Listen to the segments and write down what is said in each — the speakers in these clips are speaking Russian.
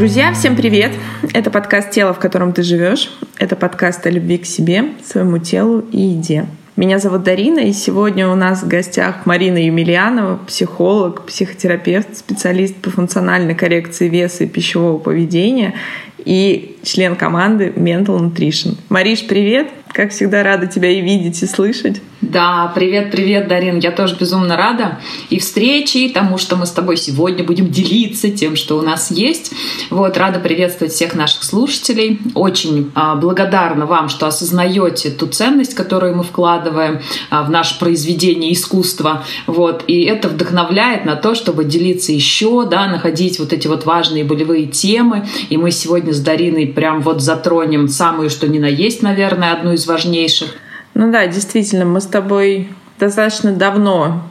Друзья, всем привет! Это подкаст «Тело, в котором ты живешь». Это подкаст о любви к себе, своему телу и еде. Меня зовут Дарина, и сегодня у нас в гостях Марина Емельянова, психолог, психотерапевт, специалист по функциональной коррекции веса и пищевого поведения и член команды Mental Nutrition. Мариш, привет! Как всегда, рада тебя и видеть, и слышать. Да, привет, привет, Дарин. Я тоже безумно рада и встрече, и тому, что мы с тобой сегодня будем делиться тем, что у нас есть. Вот, рада приветствовать всех наших слушателей. Очень а, благодарна вам, что осознаете ту ценность, которую мы вкладываем а, в наше произведение искусства. Вот, и это вдохновляет на то, чтобы делиться еще, да, находить вот эти вот важные болевые темы. И мы сегодня с Дариной прям вот затронем самую, что ни на есть, наверное, одну из важнейших — ну да, действительно, мы с тобой достаточно давно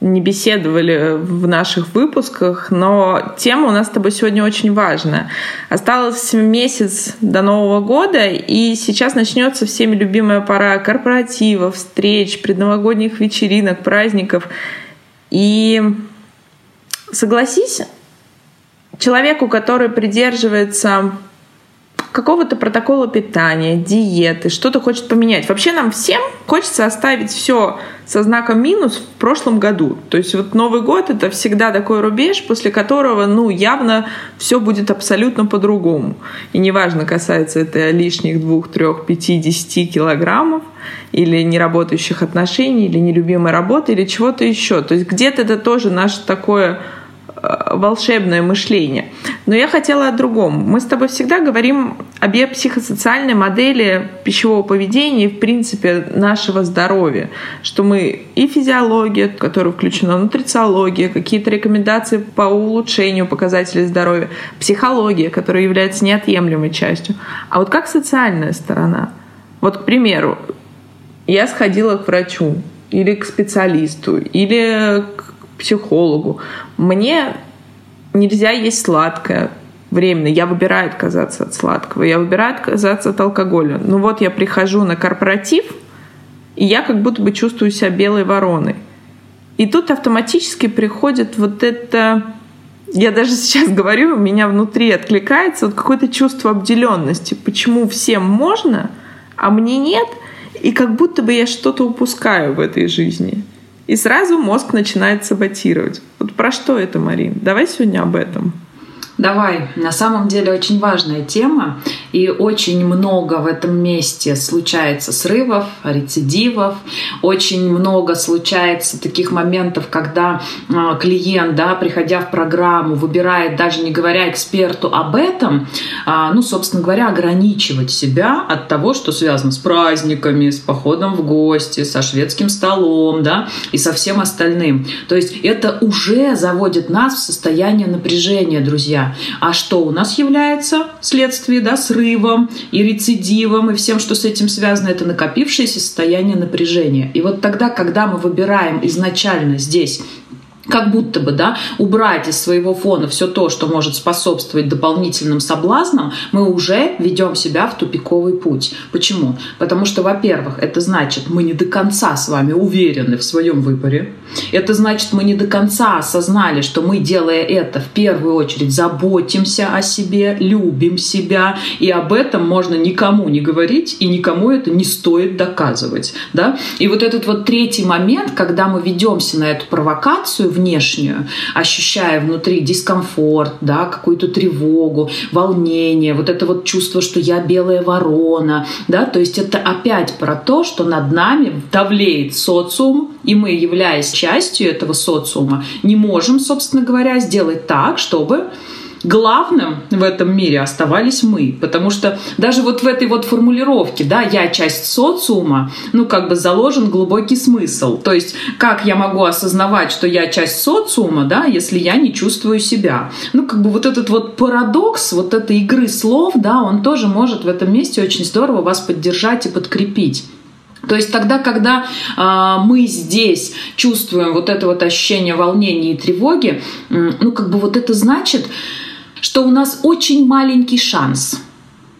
не беседовали в наших выпусках, но тема у нас с тобой сегодня очень важная. Осталось месяц до Нового года, и сейчас начнется всеми любимая пора корпоративов, встреч, предновогодних вечеринок, праздников. И согласись, человеку, который придерживается какого-то протокола питания, диеты, что-то хочет поменять. Вообще нам всем хочется оставить все со знаком минус в прошлом году. То есть вот Новый год это всегда такой рубеж, после которого, ну, явно все будет абсолютно по-другому. И неважно, касается это лишних двух, трех, пяти, десяти килограммов или неработающих отношений, или нелюбимой работы, или чего-то еще. То есть где-то это тоже наше такое волшебное мышление. Но я хотела о другом. Мы с тобой всегда говорим об психосоциальной модели пищевого поведения и, в принципе, нашего здоровья. Что мы и физиология, в которую включена нутрициология, какие-то рекомендации по улучшению показателей здоровья, психология, которая является неотъемлемой частью. А вот как социальная сторона? Вот, к примеру, я сходила к врачу или к специалисту, или к психологу. Мне нельзя есть сладкое временно. Я выбираю отказаться от сладкого, я выбираю отказаться от алкоголя. Ну вот я прихожу на корпоратив, и я как будто бы чувствую себя белой вороной. И тут автоматически приходит вот это... Я даже сейчас говорю, у меня внутри откликается вот какое-то чувство обделенности. Почему всем можно, а мне нет? И как будто бы я что-то упускаю в этой жизни. И сразу мозг начинает саботировать. Вот про что это, Марин? Давай сегодня об этом. Давай. На самом деле очень важная тема, и очень много в этом месте случается срывов, рецидивов, очень много случается таких моментов, когда а, клиент, да, приходя в программу, выбирает, даже не говоря эксперту об этом, а, ну, собственно говоря, ограничивать себя от того, что связано с праздниками, с походом в гости, со шведским столом, да, и со всем остальным. То есть это уже заводит нас в состояние напряжения, друзья. А что у нас является следствием, да, срывом и рецидивом и всем, что с этим связано, это накопившееся состояние напряжения. И вот тогда, когда мы выбираем изначально здесь как будто бы, да, убрать из своего фона все то, что может способствовать дополнительным соблазнам, мы уже ведем себя в тупиковый путь. Почему? Потому что, во-первых, это значит, мы не до конца с вами уверены в своем выборе. Это значит, мы не до конца осознали, что мы, делая это, в первую очередь заботимся о себе, любим себя, и об этом можно никому не говорить, и никому это не стоит доказывать. Да? И вот этот вот третий момент, когда мы ведемся на эту провокацию, внешнюю, ощущая внутри дискомфорт, да, какую-то тревогу, волнение, вот это вот чувство, что я белая ворона, да, то есть это опять про то, что над нами давлеет социум, и мы, являясь частью этого социума, не можем, собственно говоря, сделать так, чтобы главным в этом мире оставались мы. Потому что даже вот в этой вот формулировке, да, я часть социума, ну, как бы заложен глубокий смысл. То есть, как я могу осознавать, что я часть социума, да, если я не чувствую себя? Ну, как бы вот этот вот парадокс, вот этой игры слов, да, он тоже может в этом месте очень здорово вас поддержать и подкрепить. То есть тогда, когда э, мы здесь чувствуем вот это вот ощущение волнения и тревоги, э, ну как бы вот это значит, что у нас очень маленький шанс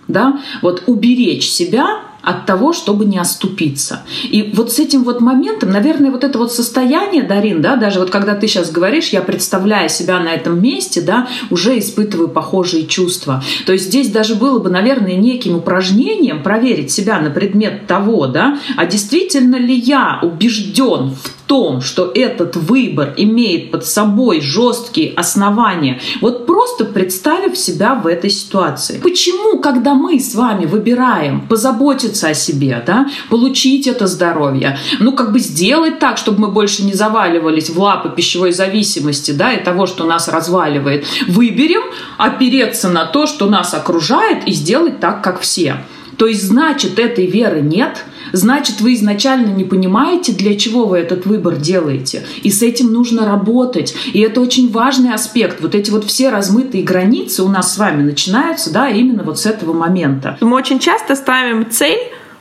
да, вот уберечь себя от того, чтобы не оступиться. И вот с этим вот моментом, наверное, вот это вот состояние, Дарин, да, даже вот когда ты сейчас говоришь, я представляю себя на этом месте, да, уже испытываю похожие чувства. То есть здесь даже было бы, наверное, неким упражнением проверить себя на предмет того, да, а действительно ли я убежден в том, что этот выбор имеет под собой жесткие основания, вот просто представив себя в этой ситуации. Почему, когда мы с вами выбираем позаботиться о себе, да, получить это здоровье, ну как бы сделать так, чтобы мы больше не заваливались в лапы пищевой зависимости, да, и того, что нас разваливает, выберем опереться на то, что нас окружает, и сделать так, как все. То есть, значит, этой веры нет – значит, вы изначально не понимаете, для чего вы этот выбор делаете. И с этим нужно работать. И это очень важный аспект. Вот эти вот все размытые границы у нас с вами начинаются, да, именно вот с этого момента. Мы очень часто ставим цель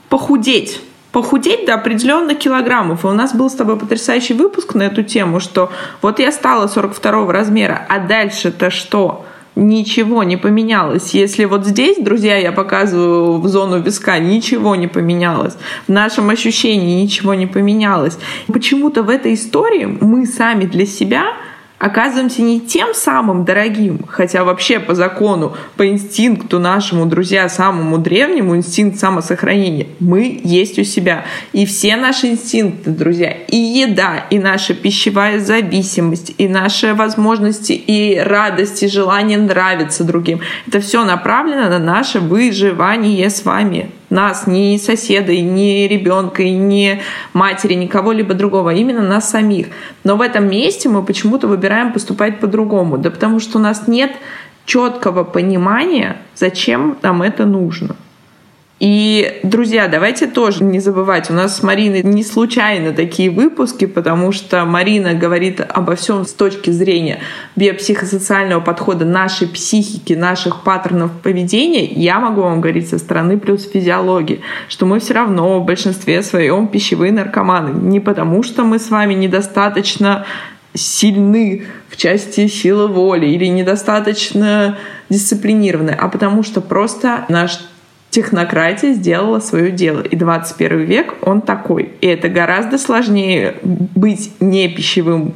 похудеть похудеть до определенных килограммов. И у нас был с тобой потрясающий выпуск на эту тему, что вот я стала 42 размера, а дальше-то что? Ничего не поменялось. Если вот здесь, друзья, я показываю в зону виска, ничего не поменялось. В нашем ощущении ничего не поменялось. Почему-то в этой истории мы сами для себя оказываемся не тем самым дорогим, хотя вообще по закону, по инстинкту нашему, друзья, самому древнему, инстинкт самосохранения, мы есть у себя. И все наши инстинкты, друзья, и еда, и наша пищевая зависимость, и наши возможности, и радость, и желание нравиться другим, это все направлено на наше выживание с вами нас, ни соседа, ни ребенка, ни матери, никого либо другого, а именно нас самих. Но в этом месте мы почему-то выбираем поступать по-другому. Да потому что у нас нет четкого понимания, зачем нам это нужно. И, друзья, давайте тоже не забывать, у нас с Мариной не случайно такие выпуски, потому что Марина говорит обо всем с точки зрения биопсихосоциального подхода нашей психики, наших паттернов поведения. Я могу вам говорить со стороны плюс физиологии, что мы все равно в большинстве своем пищевые наркоманы. Не потому, что мы с вами недостаточно сильны в части силы воли или недостаточно дисциплинированы, а потому что просто наш технократия сделала свое дело. И 21 век, он такой. И это гораздо сложнее быть не пищевым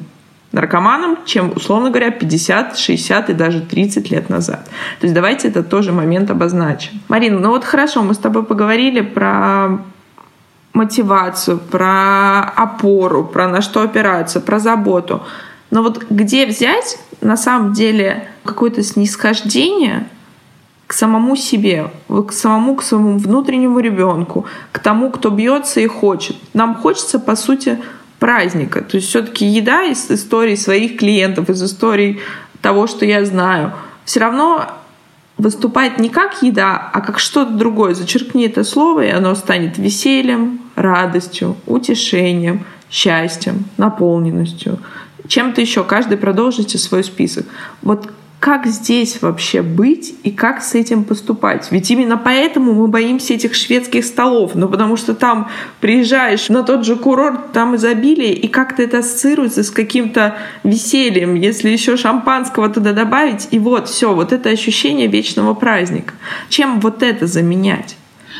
наркоманом, чем, условно говоря, 50, 60 и даже 30 лет назад. То есть давайте этот тоже момент обозначим. Марина, ну вот хорошо, мы с тобой поговорили про мотивацию, про опору, про на что опираться, про заботу. Но вот где взять на самом деле какое-то снисхождение к самому себе, к самому, к своему внутреннему ребенку, к тому, кто бьется и хочет. Нам хочется, по сути, праздника. То есть все-таки еда из истории своих клиентов, из историй того, что я знаю, все равно выступает не как еда, а как что-то другое. Зачеркни это слово, и оно станет весельем, радостью, утешением, счастьем, наполненностью. Чем-то еще. Каждый продолжите свой список. Вот как здесь вообще быть и как с этим поступать. Ведь именно поэтому мы боимся этих шведских столов. Ну, потому что там приезжаешь на тот же курорт, там изобилие, и как-то это ассоциируется с каким-то весельем. Если еще шампанского туда добавить, и вот все, вот это ощущение вечного праздника. Чем вот это заменять?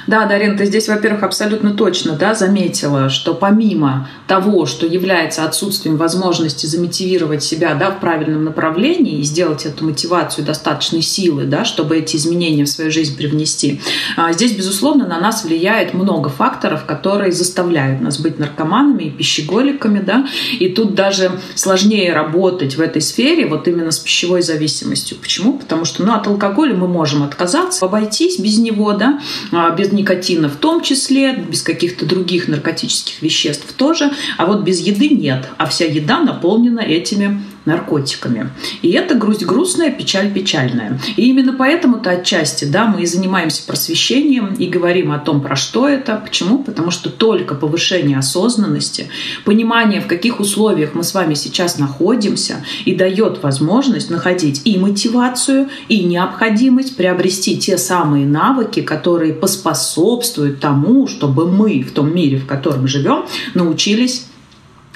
Да, Дарин, ты здесь, во-первых, абсолютно точно да, заметила, что помимо того, что является отсутствием возможности замотивировать себя да, в правильном направлении и сделать эту мотивацию достаточной силы, да, чтобы эти изменения в свою жизнь привнести, а, здесь, безусловно, на нас влияет много факторов, которые заставляют нас быть наркоманами и пищеголиками. Да, и тут даже сложнее работать в этой сфере вот именно с пищевой зависимостью. Почему? Потому что ну, от алкоголя мы можем отказаться, обойтись без него, да, а, без никотина в том числе, без каких-то других наркотических веществ тоже, а вот без еды нет, а вся еда наполнена этими наркотиками. И это грусть грустная, печаль печальная. И именно поэтому-то отчасти да, мы и занимаемся просвещением и говорим о том, про что это. Почему? Потому что только повышение осознанности, понимание, в каких условиях мы с вами сейчас находимся, и дает возможность находить и мотивацию, и необходимость приобрести те самые навыки, которые поспособствуют тому, чтобы мы в том мире, в котором живем, научились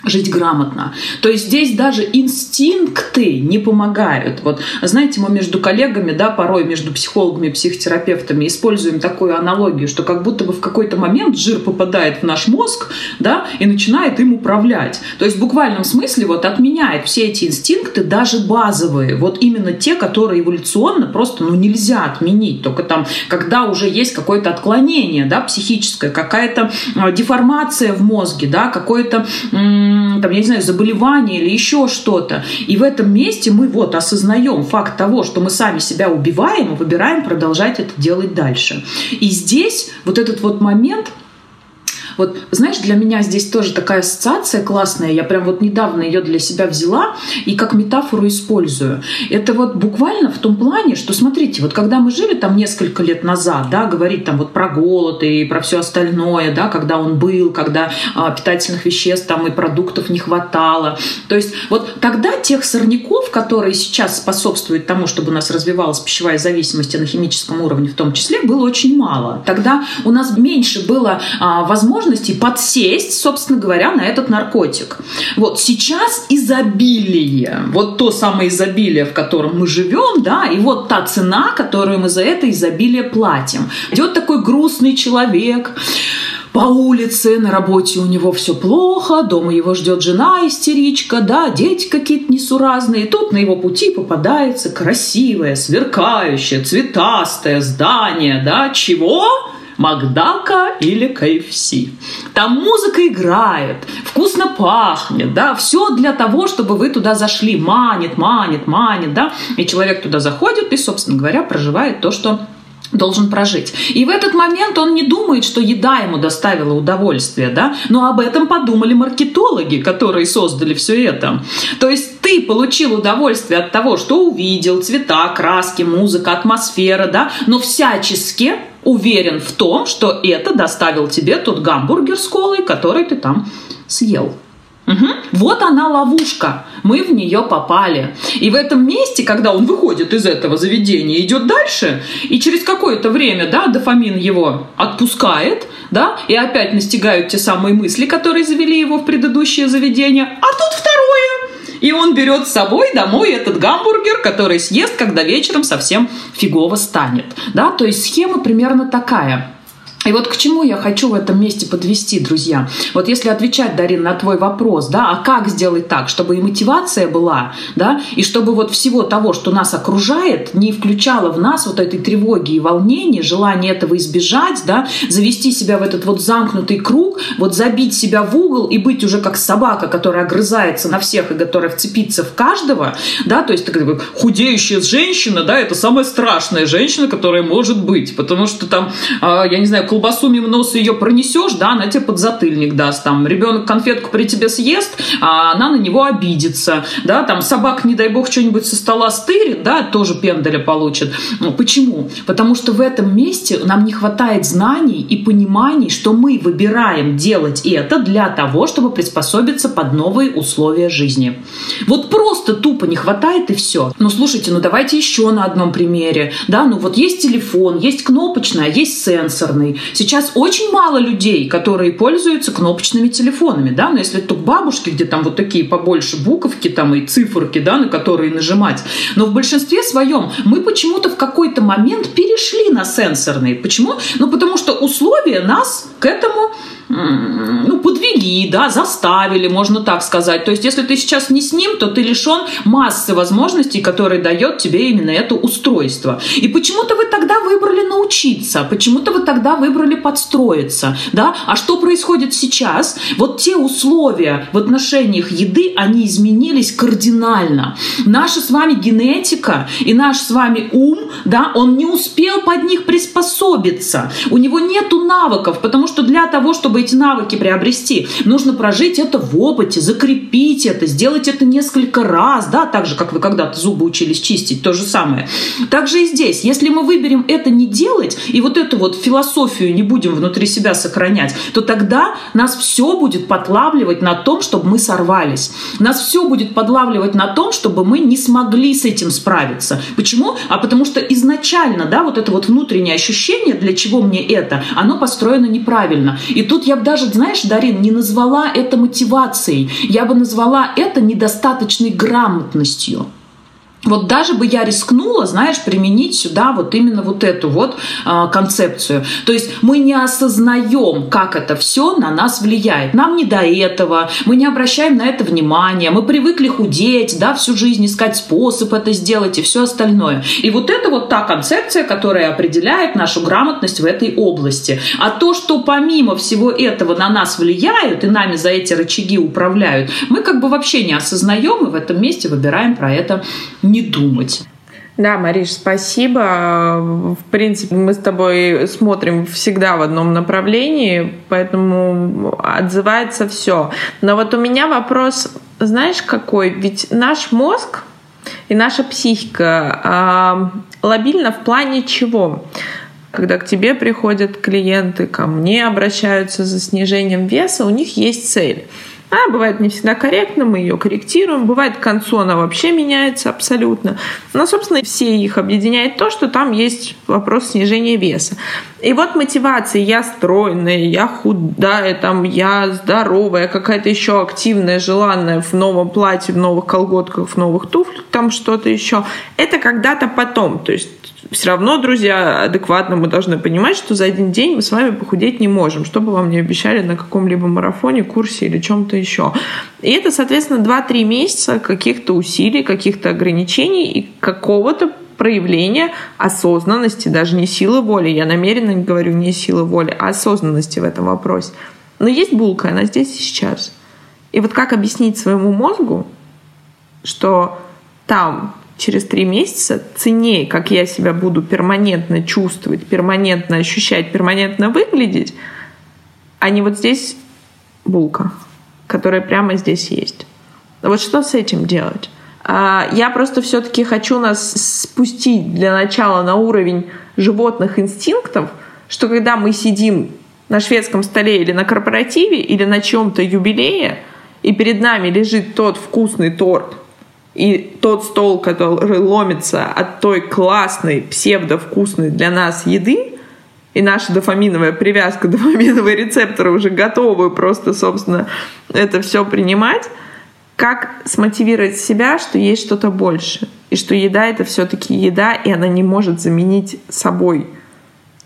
жить грамотно. То есть здесь даже инстинкты не помогают. Вот, знаете, мы между коллегами, да, порой между психологами психотерапевтами используем такую аналогию, что как будто бы в какой-то момент жир попадает в наш мозг, да, и начинает им управлять. То есть в буквальном смысле вот отменяет все эти инстинкты, даже базовые, вот именно те, которые эволюционно просто, ну, нельзя отменить, только там, когда уже есть какое-то отклонение, да, психическое, какая-то а, деформация в мозге, да, какое-то там, я не знаю, заболевание или еще что-то. И в этом месте мы вот осознаем факт того, что мы сами себя убиваем и выбираем продолжать это делать дальше. И здесь вот этот вот момент вот, знаешь, для меня здесь тоже такая ассоциация классная. Я прям вот недавно ее для себя взяла и как метафору использую. Это вот буквально в том плане, что, смотрите, вот когда мы жили там несколько лет назад, да, говорить там вот про голод и про все остальное, да, когда он был, когда а, питательных веществ там и продуктов не хватало. То есть вот тогда тех сорняков, которые сейчас способствуют тому, чтобы у нас развивалась пищевая зависимость на химическом уровне в том числе, было очень мало. Тогда у нас меньше было а, возможности возможности подсесть, собственно говоря, на этот наркотик. Вот сейчас изобилие, вот то самое изобилие, в котором мы живем, да, и вот та цена, которую мы за это изобилие платим. Идет такой грустный человек, по улице, на работе у него все плохо, дома его ждет жена истеричка, да, дети какие-то несуразные. Тут на его пути попадается красивое, сверкающее, цветастое здание, да, чего? Макдака или КФС. Там музыка играет, вкусно пахнет, да, все для того, чтобы вы туда зашли. Манит, манит, манит, да. И человек туда заходит и, собственно говоря, проживает то, что должен прожить. И в этот момент он не думает, что еда ему доставила удовольствие, да, но об этом подумали маркетологи, которые создали все это. То есть ты получил удовольствие от того, что увидел, цвета, краски, музыка, атмосфера, да, но всячески уверен в том, что это доставил тебе тот гамбургер с колой, который ты там съел. Угу. Вот она ловушка. Мы в нее попали. И в этом месте, когда он выходит из этого заведения, идет дальше, и через какое-то время, да, дофамин его отпускает, да, и опять настигают те самые мысли, которые завели его в предыдущее заведение. А тут второе. И он берет с собой домой этот гамбургер, который съест, когда вечером совсем фигово станет. Да, то есть схема примерно такая. И вот к чему я хочу в этом месте подвести, друзья. Вот если отвечать, Дарин, на твой вопрос, да, а как сделать так, чтобы и мотивация была, да, и чтобы вот всего того, что нас окружает, не включало в нас вот этой тревоги и волнения, желание этого избежать, да, завести себя в этот вот замкнутый круг, вот забить себя в угол и быть уже как собака, которая огрызается на всех и которая вцепится в каждого, да, то есть такая худеющая женщина, да, это самая страшная женщина, которая может быть, потому что там, а, я не знаю, колбасу мимо носа ее пронесешь, да, она тебе подзатыльник даст. Там ребенок конфетку при тебе съест, а она на него обидится. Да, там собак, не дай бог, что-нибудь со стола стырит, да, тоже пенделя получит. Ну, почему? Потому что в этом месте нам не хватает знаний и пониманий, что мы выбираем делать это для того, чтобы приспособиться под новые условия жизни. Вот просто тупо не хватает и все. Ну, слушайте, ну давайте еще на одном примере. Да, ну вот есть телефон, есть кнопочный, а есть сенсорный. Сейчас очень мало людей, которые пользуются кнопочными телефонами, да, но если только бабушки, где там вот такие побольше буковки там и циферки, да, на которые нажимать. Но в большинстве своем мы почему-то в какой-то момент перешли на сенсорные. Почему? Ну, потому что условия нас к этому ну, подвели, да, заставили, можно так сказать. То есть, если ты сейчас не с ним, то ты лишен массы возможностей, которые дает тебе именно это устройство. И почему-то вы тогда выбрали научиться, почему-то вы тогда выбрали подстроиться, да. А что происходит сейчас? Вот те условия в отношениях еды, они изменились кардинально. Наша с вами генетика и наш с вами ум, да, он не успел под них приспособиться. У него нету навыков, потому что для того, чтобы эти навыки приобрести, нужно прожить это в опыте, закрепить это, сделать это несколько раз, да, так же, как вы когда-то зубы учились чистить, то же самое. Также и здесь, если мы выберем это не делать, и вот эту вот философию не будем внутри себя сохранять, то тогда нас все будет подлавливать на том, чтобы мы сорвались. Нас все будет подлавливать на том, чтобы мы не смогли с этим справиться. Почему? А потому что изначально, да, вот это вот внутреннее ощущение, для чего мне это, оно построено неправильно. И тут тут я бы даже, знаешь, Дарин, не назвала это мотивацией. Я бы назвала это недостаточной грамотностью. Вот даже бы я рискнула, знаешь, применить сюда вот именно вот эту вот э, концепцию. То есть мы не осознаем, как это все на нас влияет. Нам не до этого, мы не обращаем на это внимания, мы привыкли худеть, да, всю жизнь искать способ это сделать и все остальное. И вот это вот та концепция, которая определяет нашу грамотность в этой области. А то, что помимо всего этого на нас влияют и нами за эти рычаги управляют, мы как бы вообще не осознаем и в этом месте выбираем про это не думать. Да, Мариш, спасибо. В принципе, мы с тобой смотрим всегда в одном направлении, поэтому отзывается все. Но вот у меня вопрос, знаешь, какой? Ведь наш мозг и наша психика э, лобильна в плане чего? Когда к тебе приходят клиенты, ко мне обращаются за снижением веса, у них есть цель. Она бывает не всегда корректна, мы ее корректируем. Бывает к концу она вообще меняется абсолютно. Но, собственно, все их объединяет то, что там есть вопрос снижения веса. И вот мотивация, я стройная, я худая, там, я здоровая, какая-то еще активная, желанная в новом платье, в новых колготках, в новых туфлях, там что-то еще. Это когда-то потом. То есть все равно, друзья, адекватно мы должны понимать, что за один день мы с вами похудеть не можем, что бы вам не обещали на каком-либо марафоне, курсе или чем-то еще. И это, соответственно, 2-3 месяца каких-то усилий, каких-то ограничений и какого-то проявления осознанности, даже не силы воли, я намеренно говорю не силы воли, а осознанности в этом вопросе. Но есть булка, она здесь и сейчас. И вот как объяснить своему мозгу, что там через три месяца ценнее, как я себя буду перманентно чувствовать, перманентно ощущать, перманентно выглядеть, а не вот здесь булка, которая прямо здесь есть. Вот что с этим делать? А, я просто все-таки хочу нас спустить для начала на уровень животных инстинктов, что когда мы сидим на шведском столе или на корпоративе, или на чем-то юбилее, и перед нами лежит тот вкусный торт, и тот стол, который ломится от той классной, псевдовкусной для нас еды, и наша дофаминовая привязка, дофаминовые рецепторы уже готовы просто, собственно, это все принимать, как смотивировать себя, что есть что-то больше, и что еда — это все-таки еда, и она не может заменить собой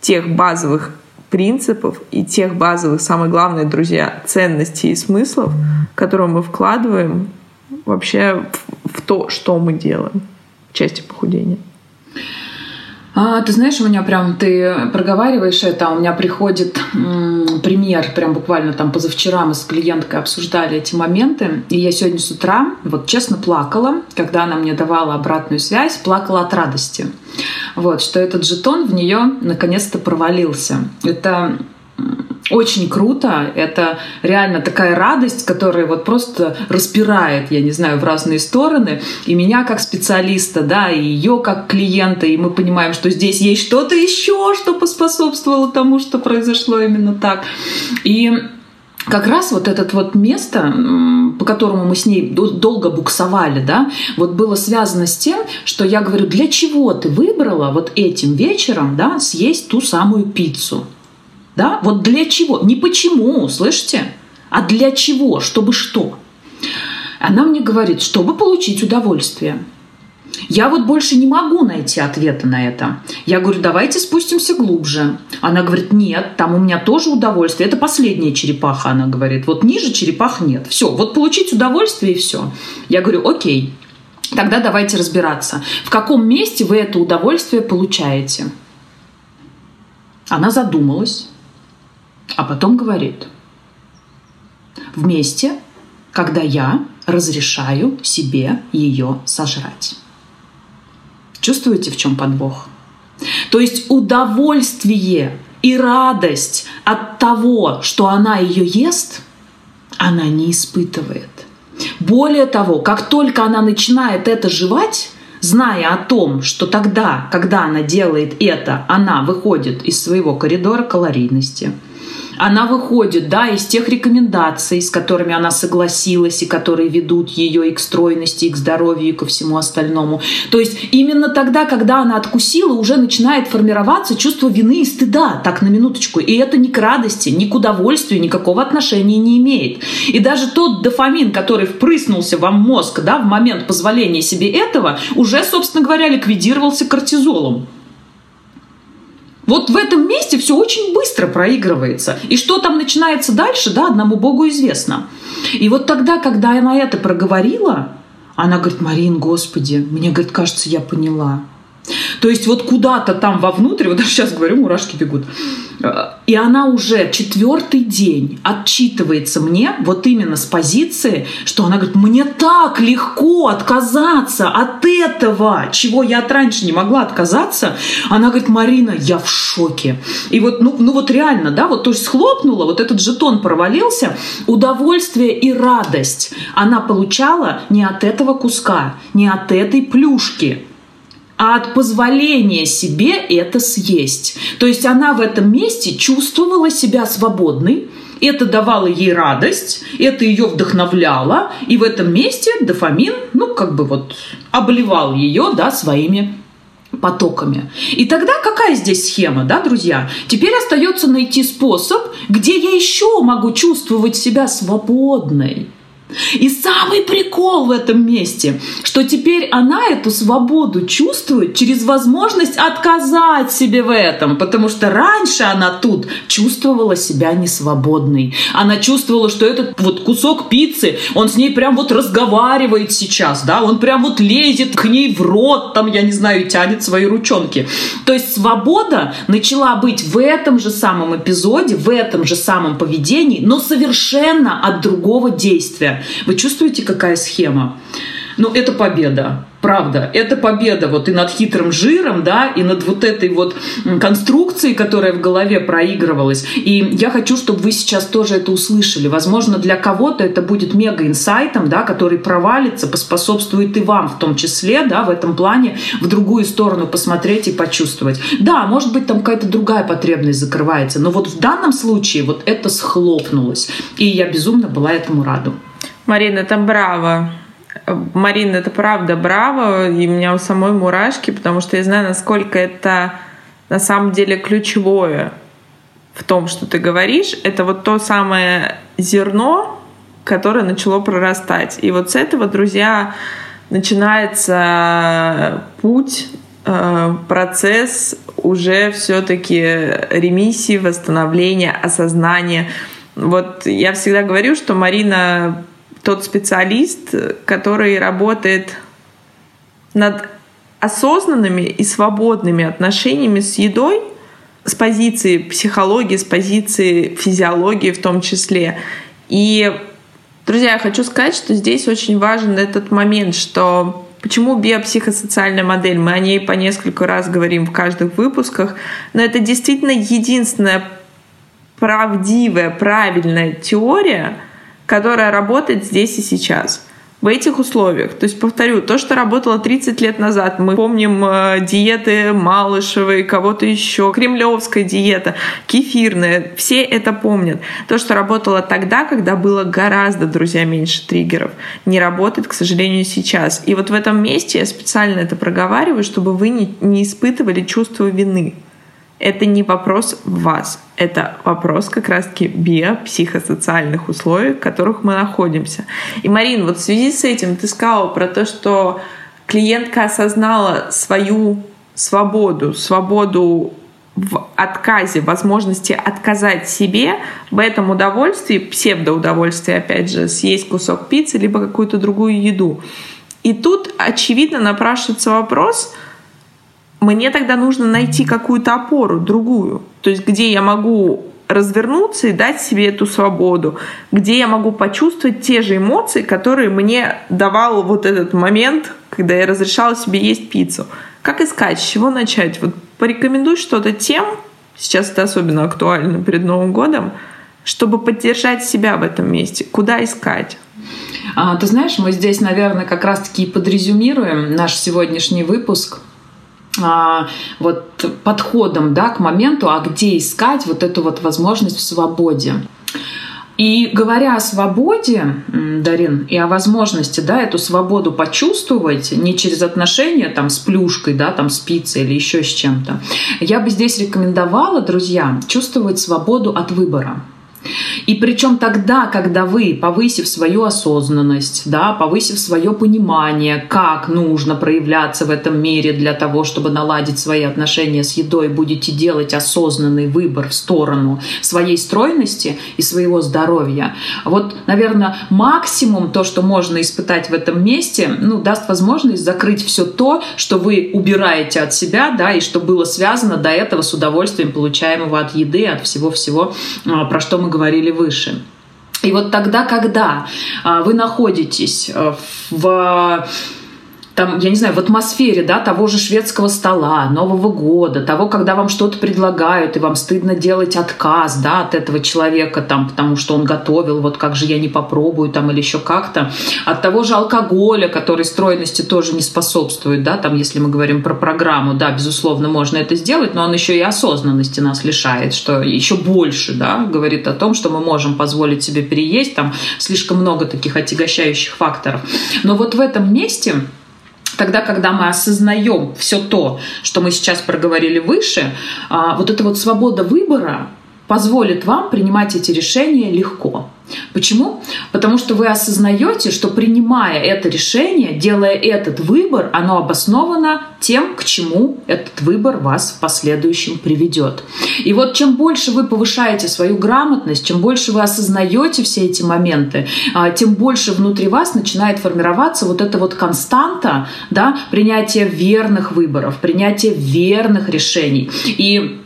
тех базовых принципов и тех базовых, самое главное, друзья, ценностей и смыслов, которые мы вкладываем вообще в то, что мы делаем в части похудения? А, ты знаешь, у меня прям ты проговариваешь это, а у меня приходит м, пример, прям буквально там позавчера мы с клиенткой обсуждали эти моменты, и я сегодня с утра вот честно плакала, когда она мне давала обратную связь, плакала от радости, вот, что этот жетон в нее наконец-то провалился. Это очень круто. Это реально такая радость, которая вот просто распирает, я не знаю, в разные стороны. И меня как специалиста, да, и ее как клиента, и мы понимаем, что здесь есть что-то еще, что поспособствовало тому, что произошло именно так. И как раз вот это вот место, по которому мы с ней долго буксовали, да, вот было связано с тем, что я говорю, для чего ты выбрала вот этим вечером, да, съесть ту самую пиццу? Да? Вот для чего? Не почему, слышите? А для чего? Чтобы что? Она мне говорит, чтобы получить удовольствие. Я вот больше не могу найти ответа на это. Я говорю, давайте спустимся глубже. Она говорит, нет, там у меня тоже удовольствие. Это последняя черепаха, она говорит. Вот ниже черепах нет. Все, вот получить удовольствие и все. Я говорю, окей, тогда давайте разбираться. В каком месте вы это удовольствие получаете? Она задумалась. А потом говорит, вместе, когда я разрешаю себе ее сожрать. Чувствуете, в чем подвох? То есть удовольствие и радость от того, что она ее ест, она не испытывает. Более того, как только она начинает это жевать, зная о том, что тогда, когда она делает это, она выходит из своего коридора калорийности – она выходит, да, из тех рекомендаций, с которыми она согласилась и которые ведут ее и к стройности, и к здоровью, и ко всему остальному. То есть именно тогда, когда она откусила, уже начинает формироваться чувство вины и стыда, так на минуточку. И это ни к радости, ни к удовольствию никакого отношения не имеет. И даже тот дофамин, который впрыснулся вам в мозг, да, в момент позволения себе этого, уже, собственно говоря, ликвидировался кортизолом. Вот в этом месте все очень быстро проигрывается. И что там начинается дальше, да, одному Богу известно. И вот тогда, когда она это проговорила, она говорит, Марин, Господи, мне, говорит, кажется, я поняла. То есть вот куда-то там вовнутрь, вот сейчас говорю, мурашки бегут. И она уже четвертый день отчитывается мне вот именно с позиции, что она говорит, мне так легко отказаться от этого, чего я раньше не могла отказаться. Она говорит, Марина, я в шоке. И вот, ну, ну вот реально, да, вот то есть схлопнула, вот этот жетон провалился, удовольствие и радость она получала не от этого куска, не от этой плюшки, а от позволения себе это съесть. То есть она в этом месте чувствовала себя свободной, это давало ей радость, это ее вдохновляло, и в этом месте дофамин, ну, как бы вот обливал ее, да, своими потоками. И тогда какая здесь схема, да, друзья? Теперь остается найти способ, где я еще могу чувствовать себя свободной. И самый прикол в этом месте, что теперь она эту свободу чувствует через возможность отказать себе в этом, потому что раньше она тут чувствовала себя несвободной. Она чувствовала, что этот вот кусок пиццы, он с ней прям вот разговаривает сейчас, да, он прям вот лезет к ней в рот, там, я не знаю, тянет свои ручонки. То есть свобода начала быть в этом же самом эпизоде, в этом же самом поведении, но совершенно от другого действия. Вы чувствуете, какая схема? Ну, это победа. Правда, это победа вот и над хитрым жиром, да, и над вот этой вот конструкцией, которая в голове проигрывалась. И я хочу, чтобы вы сейчас тоже это услышали. Возможно, для кого-то это будет мега-инсайтом, да, который провалится, поспособствует и вам в том числе, да, в этом плане в другую сторону посмотреть и почувствовать. Да, может быть, там какая-то другая потребность закрывается, но вот в данном случае вот это схлопнулось. И я безумно была этому рада. Марина, это браво. Марина, это правда браво, и у меня у самой мурашки, потому что я знаю, насколько это на самом деле ключевое в том, что ты говоришь. Это вот то самое зерно, которое начало прорастать. И вот с этого, друзья, начинается путь, э, процесс уже все-таки ремиссии, восстановления, осознания. Вот я всегда говорю, что Марина тот специалист, который работает над осознанными и свободными отношениями с едой с позиции психологии, с позиции физиологии в том числе. И, друзья, я хочу сказать, что здесь очень важен этот момент, что Почему биопсихосоциальная модель? Мы о ней по несколько раз говорим в каждых выпусках, но это действительно единственная правдивая, правильная теория, которая работает здесь и сейчас в этих условиях. То есть, повторю, то, что работало 30 лет назад, мы помним э, диеты Малышевой, кого-то еще, кремлевская диета, кефирная, все это помнят. То, что работало тогда, когда было гораздо, друзья, меньше триггеров, не работает, к сожалению, сейчас. И вот в этом месте я специально это проговариваю, чтобы вы не, не испытывали чувство вины это не вопрос вас, это вопрос как раз-таки биопсихосоциальных условий, в которых мы находимся. И, Марин, вот в связи с этим ты сказала про то, что клиентка осознала свою свободу, свободу в отказе, возможности отказать себе в этом удовольствии, псевдоудовольствии, опять же, съесть кусок пиццы, либо какую-то другую еду. И тут, очевидно, напрашивается вопрос — мне тогда нужно найти какую-то опору, другую. То есть где я могу развернуться и дать себе эту свободу, где я могу почувствовать те же эмоции, которые мне давал вот этот момент, когда я разрешала себе есть пиццу. Как искать, с чего начать? Вот порекомендуй что-то тем, сейчас это особенно актуально перед Новым годом, чтобы поддержать себя в этом месте. Куда искать? А, ты знаешь, мы здесь, наверное, как раз-таки подрезюмируем наш сегодняшний выпуск – а, вот подходом да, к моменту, а где искать вот эту вот возможность в свободе. И говоря о свободе, Дарин, и о возможности, да, эту свободу почувствовать не через отношения там с плюшкой, да, там с пиццей или еще с чем-то, я бы здесь рекомендовала, друзья, чувствовать свободу от выбора. И причем тогда, когда вы, повысив свою осознанность, да, повысив свое понимание, как нужно проявляться в этом мире для того, чтобы наладить свои отношения с едой, будете делать осознанный выбор в сторону своей стройности и своего здоровья. Вот, наверное, максимум то, что можно испытать в этом месте, ну, даст возможность закрыть все то, что вы убираете от себя, да, и что было связано до этого с удовольствием, получаемого от еды, от всего-всего, а, про что мы говорили выше. И вот тогда, когда а, вы находитесь а, в там, я не знаю, в атмосфере, да, того же шведского стола, Нового года, того, когда вам что-то предлагают, и вам стыдно делать отказ, да, от этого человека, там, потому что он готовил, вот как же я не попробую, там, или еще как-то, от того же алкоголя, который стройности тоже не способствует, да, там, если мы говорим про программу, да, безусловно, можно это сделать, но он еще и осознанности нас лишает, что еще больше, да, говорит о том, что мы можем позволить себе переесть, там, слишком много таких отягощающих факторов. Но вот в этом месте Тогда, когда мы осознаем все то, что мы сейчас проговорили выше, а, вот эта вот свобода выбора позволит вам принимать эти решения легко. Почему? Потому что вы осознаете, что принимая это решение, делая этот выбор, оно обосновано тем, к чему этот выбор вас в последующем приведет. И вот чем больше вы повышаете свою грамотность, чем больше вы осознаете все эти моменты, а, тем больше внутри вас начинает формироваться вот эта вот константа да, принятия верных выборов, принятия верных решений. И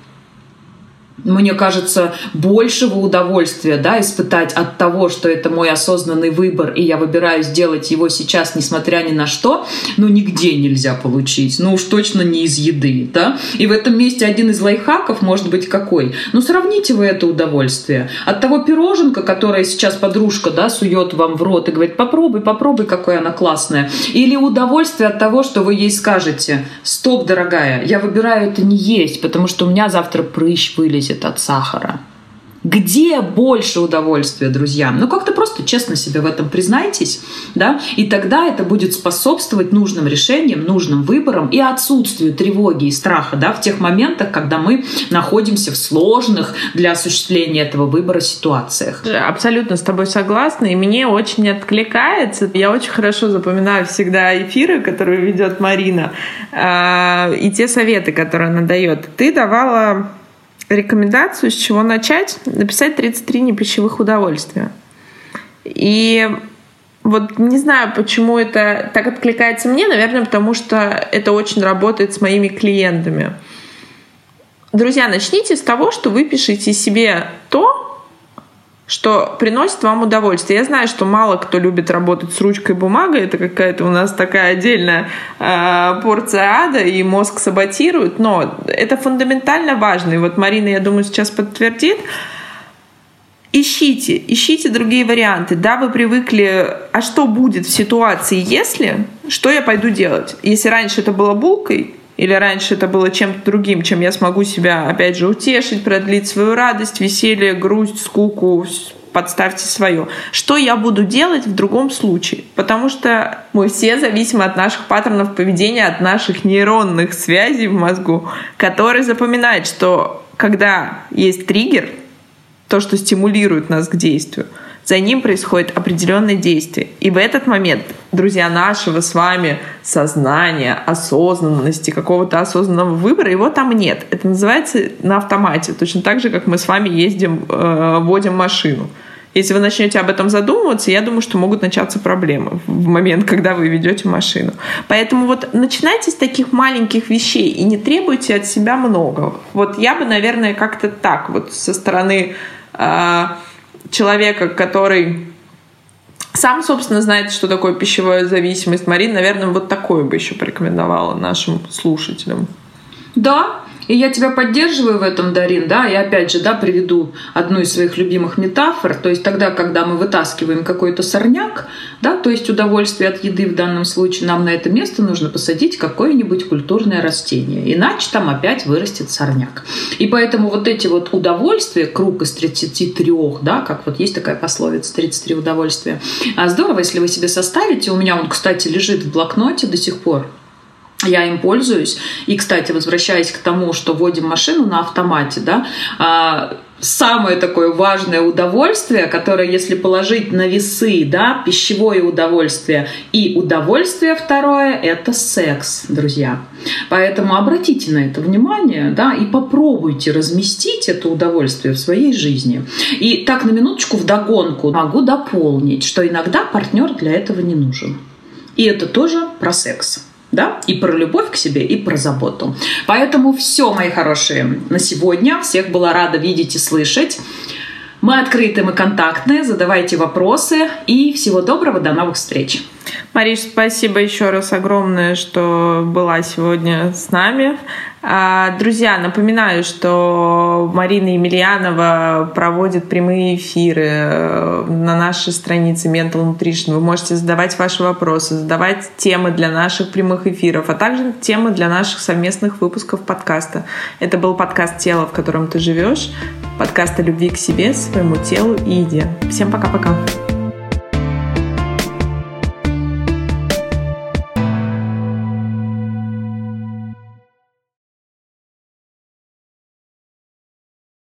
мне кажется, большего удовольствия да, испытать от того, что это мой осознанный выбор, и я выбираю сделать его сейчас, несмотря ни на что, ну, нигде нельзя получить. Ну, уж точно не из еды. Да? И в этом месте один из лайфхаков может быть какой? Ну, сравните вы это удовольствие. От того пироженка, которое сейчас подружка да, сует вам в рот и говорит, попробуй, попробуй, какое она классная. Или удовольствие от того, что вы ей скажете, стоп, дорогая, я выбираю это не есть, потому что у меня завтра прыщ вылезет зависит от сахара. Где больше удовольствия, друзья? Ну, как-то просто честно себе в этом признайтесь, да, и тогда это будет способствовать нужным решениям, нужным выборам и отсутствию тревоги и страха, да, в тех моментах, когда мы находимся в сложных для осуществления этого выбора ситуациях. Абсолютно с тобой согласна, и мне очень откликается. Я очень хорошо запоминаю всегда эфиры, которые ведет Марина, а, и те советы, которые она дает. Ты давала рекомендацию, с чего начать, написать 33 непищевых удовольствия. И вот не знаю, почему это так откликается мне, наверное, потому что это очень работает с моими клиентами. Друзья, начните с того, что вы пишете себе то, что приносит вам удовольствие. Я знаю, что мало кто любит работать с ручкой и бумагой, это какая-то у нас такая отдельная э, порция ада, и мозг саботирует, но это фундаментально важно. И вот Марина, я думаю, сейчас подтвердит. Ищите, ищите другие варианты. Да, вы привыкли, а что будет в ситуации, если, что я пойду делать? Если раньше это было булкой, или раньше это было чем-то другим, чем я смогу себя, опять же, утешить, продлить свою радость, веселье, грусть, скуку, подставьте свое. Что я буду делать в другом случае? Потому что мы все зависимы от наших паттернов поведения, от наших нейронных связей в мозгу, которые запоминают, что когда есть триггер, то, что стимулирует нас к действию, за ним происходит определенное действие. И в этот момент, друзья, нашего с вами сознания, осознанности, какого-то осознанного выбора, его там нет. Это называется на автомате. Точно так же, как мы с вами ездим, э, водим машину. Если вы начнете об этом задумываться, я думаю, что могут начаться проблемы в момент, когда вы ведете машину. Поэтому вот начинайте с таких маленьких вещей и не требуйте от себя много. Вот я бы, наверное, как-то так вот со стороны э, человека, который сам, собственно, знает, что такое пищевая зависимость. Марина, наверное, вот такое бы еще порекомендовала нашим слушателям. Да, И я тебя поддерживаю в этом, Дарин, да, и опять же, да, приведу одну из своих любимых метафор, то есть тогда, когда мы вытаскиваем какой-то сорняк, да, то есть удовольствие от еды в данном случае, нам на это место нужно посадить какое-нибудь культурное растение, иначе там опять вырастет сорняк. И поэтому вот эти вот удовольствия, круг из 33, да, как вот есть такая пословица, 33 удовольствия, а здорово, если вы себе составите, у меня он, кстати, лежит в блокноте до сих пор, я им пользуюсь. И, кстати, возвращаясь к тому, что водим машину на автомате, да, а, самое такое важное удовольствие, которое, если положить на весы, да, пищевое удовольствие и удовольствие второе, это секс, друзья. Поэтому обратите на это внимание, да, и попробуйте разместить это удовольствие в своей жизни. И так на минуточку в догонку могу дополнить, что иногда партнер для этого не нужен. И это тоже про секс да, и про любовь к себе, и про заботу. Поэтому все, мои хорошие, на сегодня. Всех была рада видеть и слышать. Мы открыты, мы контактные, задавайте вопросы и всего доброго, до новых встреч. Мариш, спасибо еще раз огромное, что была сегодня с нами. А, друзья, напоминаю, что Марина Емельянова проводит прямые эфиры э, на нашей странице Mental Nutrition. Вы можете задавать ваши вопросы, задавать темы для наших прямых эфиров, а также темы для наших совместных выпусков подкаста. Это был подкаст «Тело, в котором ты живешь», подкаст о любви к себе, своему телу и еде. Всем пока-пока.